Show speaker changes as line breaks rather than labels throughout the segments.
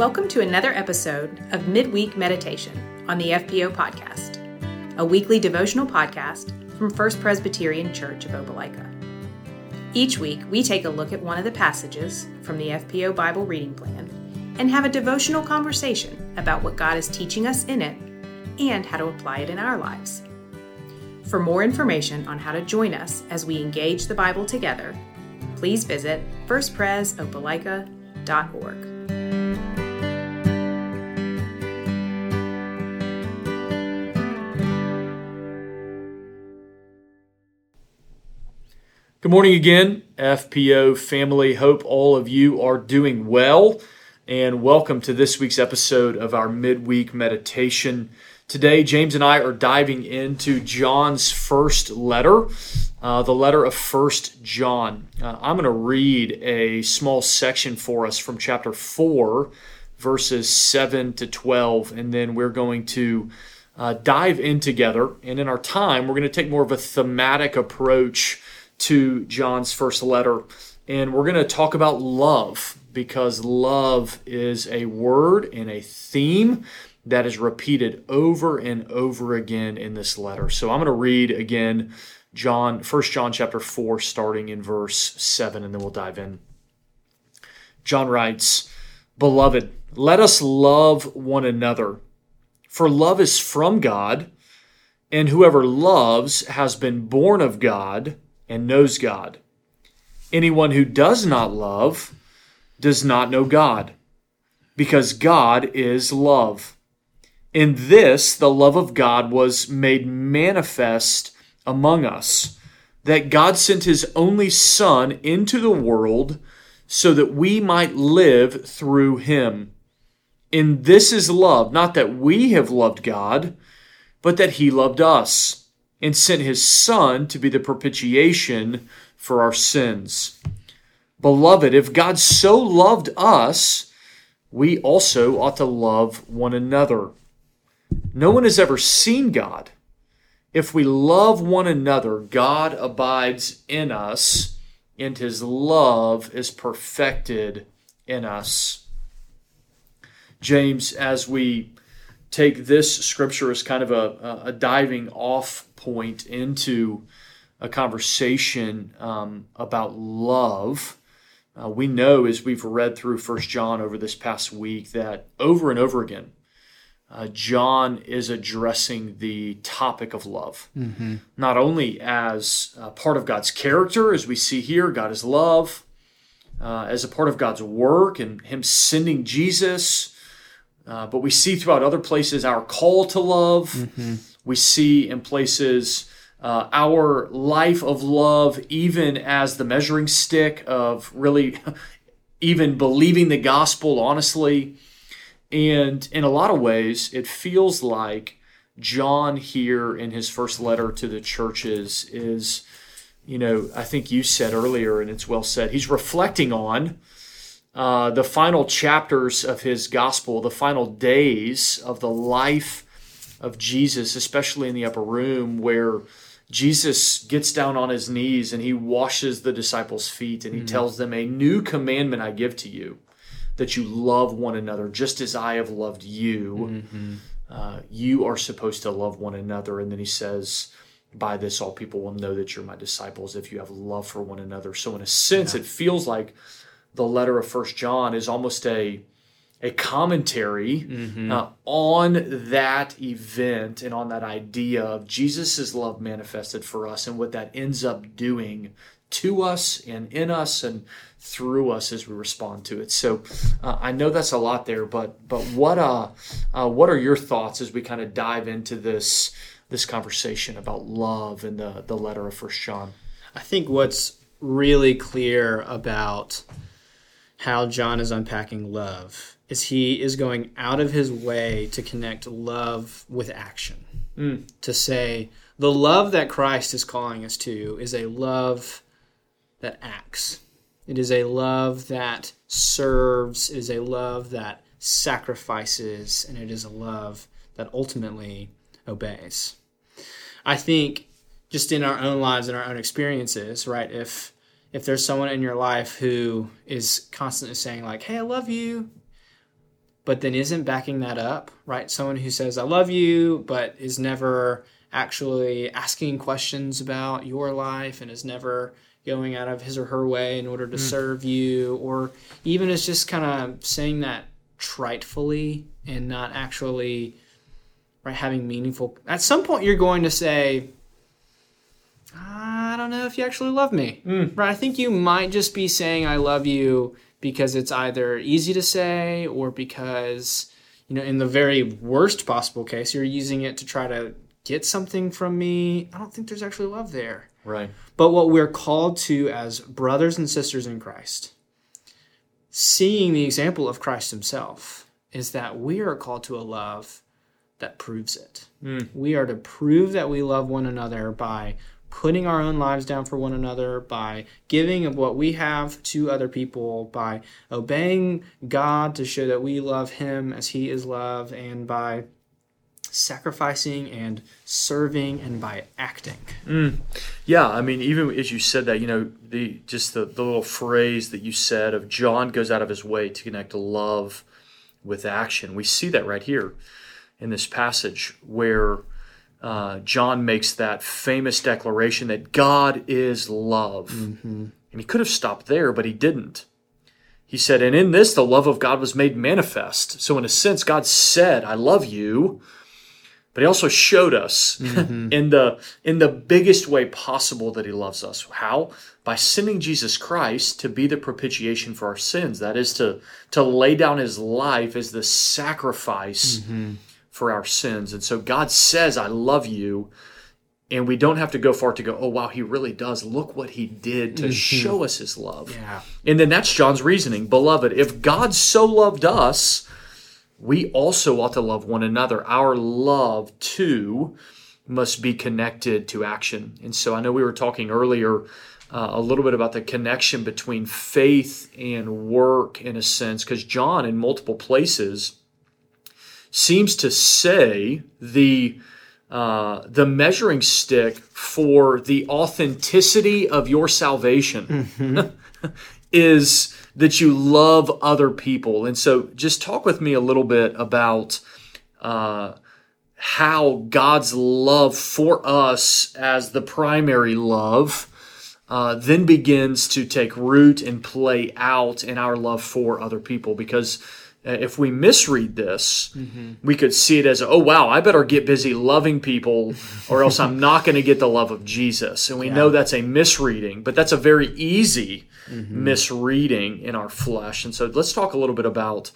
Welcome to another episode of Midweek Meditation on the FPO Podcast, a weekly devotional podcast from First Presbyterian Church of Opelika. Each week, we take a look at one of the passages from the FPO Bible reading plan and have a devotional conversation about what God is teaching us in it and how to apply it in our lives. For more information on how to join us as we engage the Bible together, please visit firstpresopelika.org.
Good morning again, FPO family. Hope all of you are doing well, and welcome to this week's episode of our midweek meditation. Today, James and I are diving into John's first letter, uh, the letter of First John. Uh, I'm going to read a small section for us from chapter 4, verses 7 to 12, and then we're going to uh, dive in together. And in our time, we're going to take more of a thematic approach to John's first letter. And we're going to talk about love because love is a word and a theme that is repeated over and over again in this letter. So I'm going to read again John 1 John chapter 4 starting in verse 7 and then we'll dive in. John writes, "Beloved, let us love one another, for love is from God, and whoever loves has been born of God and knows God. Anyone who does not love does not know God, because God is love. In this, the love of God was made manifest among us, that God sent his only Son into the world so that we might live through him. In this is love, not that we have loved God, but that he loved us and sent his Son to be the propitiation for our sins. Beloved, if God so loved us, we also ought to love one another. No one has ever seen God. If we love one another, God abides in us, and his love is perfected in us. James, as we take this scripture as kind of a, a diving off point into a conversation um, about love. Uh, we know as we've read through First John over this past week that over and over again, uh, John is addressing the topic of love, mm-hmm. not only as part of God's character, as we see here, God is love, uh, as a part of God's work and Him sending Jesus, uh, but we see throughout other places our call to love. Mm-hmm. We see in places uh, our life of love, even as the measuring stick of really even believing the gospel honestly. And in a lot of ways, it feels like John here in his first letter to the churches is, you know, I think you said earlier, and it's well said, he's reflecting on uh, the final chapters of his gospel, the final days of the life of Jesus, especially in the upper room, where Jesus gets down on his knees and he washes the disciples' feet and he mm-hmm. tells them, A new commandment I give to you, that you love one another just as I have loved you. Mm-hmm. Uh, you are supposed to love one another. And then he says, By this, all people will know that you're my disciples if you have love for one another. So, in a sense, yeah. it feels like the letter of First John is almost a a commentary mm-hmm. uh, on that event and on that idea of Jesus' love manifested for us and what that ends up doing to us and in us and through us as we respond to it. So uh, I know that's a lot there, but but what uh, uh what are your thoughts as we kind of dive into this this conversation about love in the the letter of First John?
I think what's really clear about how John is unpacking love is he is going out of his way to connect love with action. Mm. To say the love that Christ is calling us to is a love that acts. It is a love that serves, it is a love that sacrifices, and it is a love that ultimately obeys. I think just in our own lives and our own experiences, right? If if there's someone in your life who is constantly saying like, "Hey, I love you," but then isn't backing that up, right? Someone who says, I love you, but is never actually asking questions about your life and is never going out of his or her way in order to mm. serve you, or even is just kind of saying that tritefully and not actually right having meaningful at some point you're going to say i don't know if you actually love me mm. right i think you might just be saying i love you because it's either easy to say or because you know in the very worst possible case you're using it to try to get something from me i don't think there's actually love there
right
but what we're called to as brothers and sisters in christ seeing the example of christ himself is that we are called to a love that proves it. Mm. We are to prove that we love one another by putting our own lives down for one another, by giving of what we have to other people, by obeying God to show that we love Him as He is loved, and by sacrificing and serving and by acting.
Mm. Yeah, I mean, even as you said that, you know, the just the, the little phrase that you said of John goes out of his way to connect love with action. We see that right here in this passage where uh, John makes that famous declaration that God is love. Mm-hmm. And he could have stopped there, but he didn't. He said, And in this, the love of God was made manifest. So, in a sense, God said, I love you. But he also showed us mm-hmm. in the in the biggest way possible that he loves us. How? By sending Jesus Christ to be the propitiation for our sins. That is to to lay down his life as the sacrifice mm-hmm for our sins. And so God says, I love you. And we don't have to go far to go, oh, wow, he really does. Look what he did to mm-hmm. show us his love.
Yeah.
And then that's John's reasoning. Beloved, if God so loved us, we also ought to love one another. Our love, too, must be connected to action. And so I know we were talking earlier uh, a little bit about the connection between faith and work in a sense, because John, in multiple places, seems to say the uh, the measuring stick for the authenticity of your salvation mm-hmm. is that you love other people. And so, just talk with me a little bit about uh, how God's love for us as the primary love. Uh, then begins to take root and play out in our love for other people because if we misread this, mm-hmm. we could see it as, oh, wow, I better get busy loving people or else I'm not going to get the love of Jesus. And we yeah. know that's a misreading, but that's a very easy mm-hmm. misreading in our flesh. And so let's talk a little bit about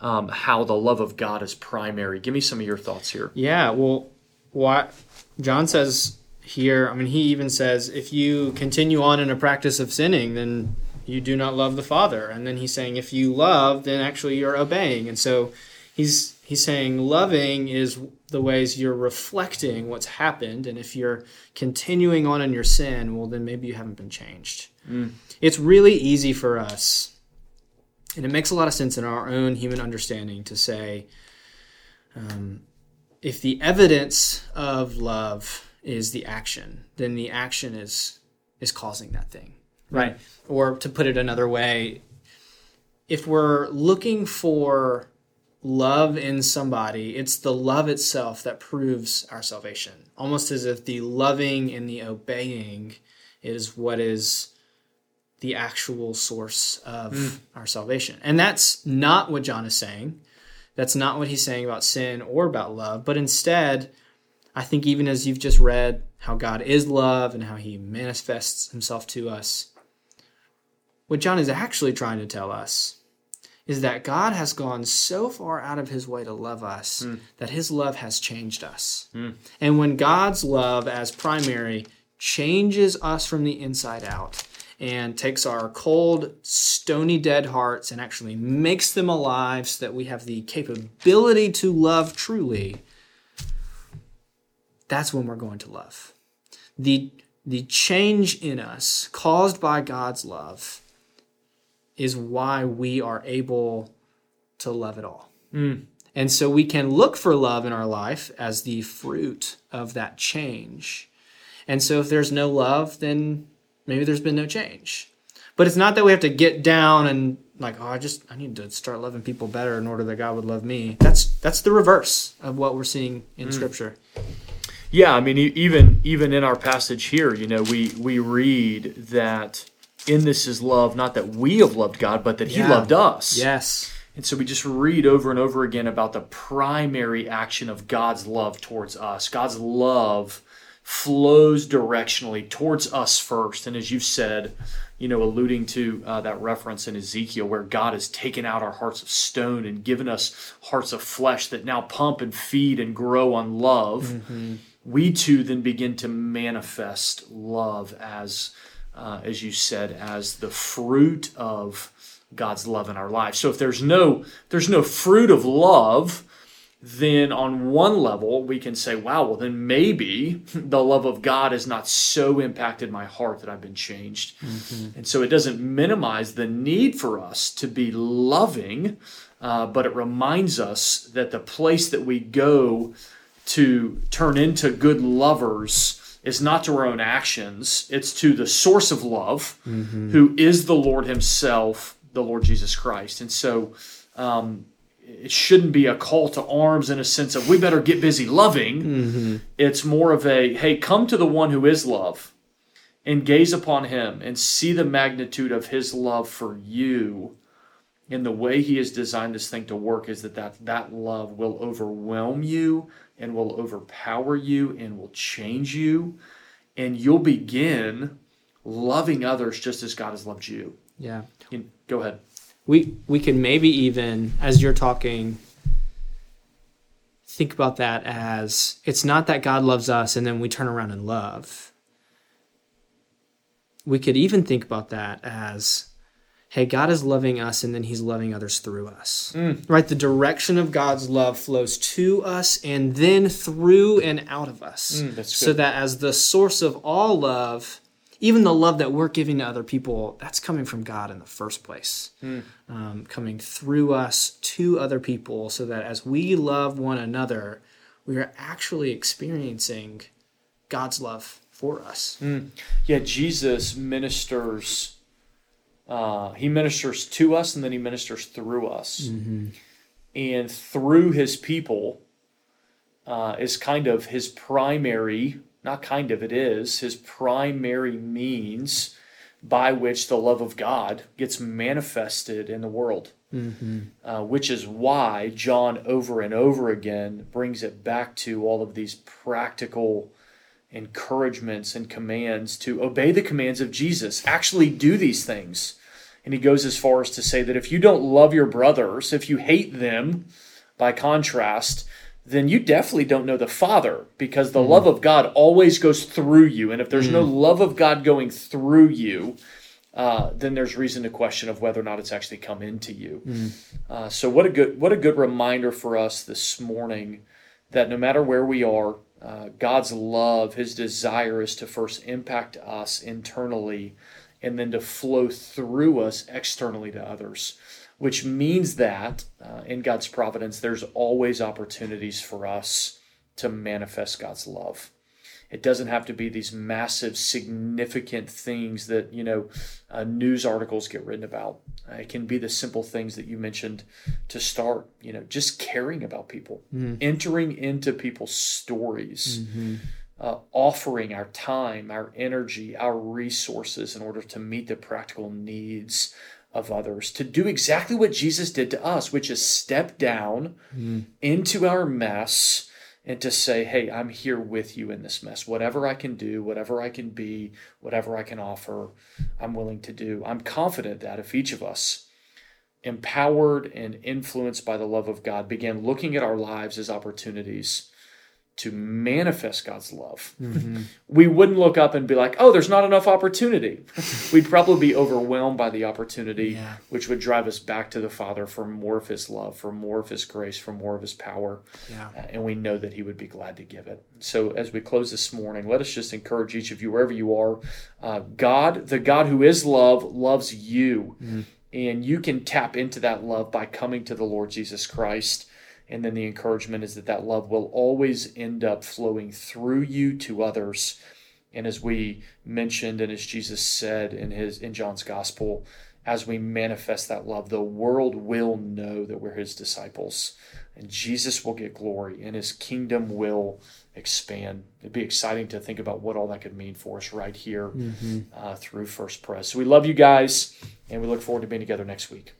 um, how the love of God is primary. Give me some of your thoughts here.
Yeah, well, what John says here, I mean, he even says, if you continue on in a practice of sinning, then you do not love the Father. And then he's saying, if you love, then actually you're obeying. And so he's he's saying loving is the ways you're reflecting what's happened. And if you're continuing on in your sin, well, then maybe you haven't been changed. Mm. It's really easy for us, and it makes a lot of sense in our own human understanding to say, um, if the evidence of love is the action, then the action is is causing that thing. Right. Or to put it another way, if we're looking for love in somebody, it's the love itself that proves our salvation. Almost as if the loving and the obeying is what is the actual source of mm. our salvation. And that's not what John is saying. That's not what he's saying about sin or about love. But instead, I think even as you've just read how God is love and how he manifests himself to us, what John is actually trying to tell us is that God has gone so far out of his way to love us mm. that his love has changed us. Mm. And when God's love as primary changes us from the inside out and takes our cold, stony, dead hearts and actually makes them alive so that we have the capability to love truly, that's when we're going to love. The, the change in us caused by God's love is why we are able to love it all. Mm. And so we can look for love in our life as the fruit of that change. And so if there's no love, then maybe there's been no change. But it's not that we have to get down and like, oh, I just I need to start loving people better in order that God would love me. That's that's the reverse of what we're seeing in
Mm.
Scripture.
Yeah, I mean, even even in our passage here, you know, we we read that in this is love, not that we have loved God, but that He loved us.
Yes.
And so we just read over and over again about the primary action of God's love towards us. God's love flows directionally towards us first. And as you've said, you know, alluding to uh, that reference in Ezekiel where God has taken out our hearts of stone and given us hearts of flesh that now pump and feed and grow on love, we too then begin to manifest love as, uh, as you said, as the fruit of God's love in our life. So if there's no there's no fruit of love, then on one level we can say, wow, well then maybe the love of God has not so impacted my heart that I've been changed. And so it doesn't minimize the need for us to be loving, uh, but it reminds us that the place that we go to turn into good lovers is not to our own actions, it's to the source of love, who is the Lord Himself, the Lord Jesus Christ. And so um, it shouldn't be a call to arms in a sense of we better get busy loving. It's more of a hey, come to the one who is love and gaze upon Him and see the magnitude of His love for you. And the way He has designed this thing to work is that that, that love will overwhelm you and will overpower you and will change you. And you'll begin loving others just as God has loved you.
Yeah.
You- Go ahead.
We we can maybe even, as you're talking, think about that as it's not that God loves us and then we turn around and love. We could even think about that as hey, God is loving us and then he's loving others through us. Right? The direction of God's love flows to us and then through and out of us.
Mm,
so that as the source of all love, even the love that we're giving to other people, that's coming from God in the first place. Um, coming through us to other people, so that as we love one another, we are actually experiencing God's love for us.
Yeah, Jesus ministers. Uh, he ministers to us, and then he ministers through us, and through his people uh, is kind of his primary. Not kind of, it is his primary means by which the love of God gets manifested in the world. Uh, which is why John over and over again brings it back to all of these practical encouragements and commands to obey the commands of Jesus, actually do these things. And he goes as far as to say that if you don't love your brothers, if you hate them by contrast, then you definitely don't know the Father because the love of God always goes through you. And if there's no love of God going through you, uh, then there's reason to question of whether or not it's actually come into you. Uh, so what a good what a good reminder for us this morning that no matter where we are, uh, God's love, His desire is to first impact us internally, and then to flow through us externally to others. Which means that uh, in God's providence, there's always opportunities for us to manifest God's love. It doesn't have to be these massive, significant things that you know uh, news articles get written about. Uh, it can be the simple things that you mentioned to start. You know, just caring about people, entering into people's stories, uh, offering our time, our energy, our resources in order to meet the practical needs of others. To do exactly what Jesus did to us, which is step down into our mess and to say, hey, I'm here with you in this mess. Whatever I can do, whatever I can be, whatever I can offer, I'm willing to do. I'm confident that if each of us, empowered and influenced by the love of God, began looking at our lives as opportunities to manifest God's love, we wouldn't look up and be like, oh, there's not enough opportunity. We'd probably be overwhelmed by the opportunity,
Yeah.
which would drive us back to the Father for more of His love, for more of His grace, for more of His power.
Yeah.
Uh, and we know that He would be glad to give it. So, as we close this morning, let us just encourage each of you, wherever you are, uh, God, the God who is love, loves you. And you can tap into that love by coming to the Lord Jesus Christ. And then the encouragement is that that love will always end up flowing through you to others. And as we mentioned, and as Jesus said in his in John's gospel, as we manifest that love. The world will know that we're his disciples, and Jesus will get glory, and his kingdom will expand. It'd be exciting to think about what all that could mean for us right here
Mm-hmm.
uh, through First Pres. So we love you guys, and we look forward to being together next week.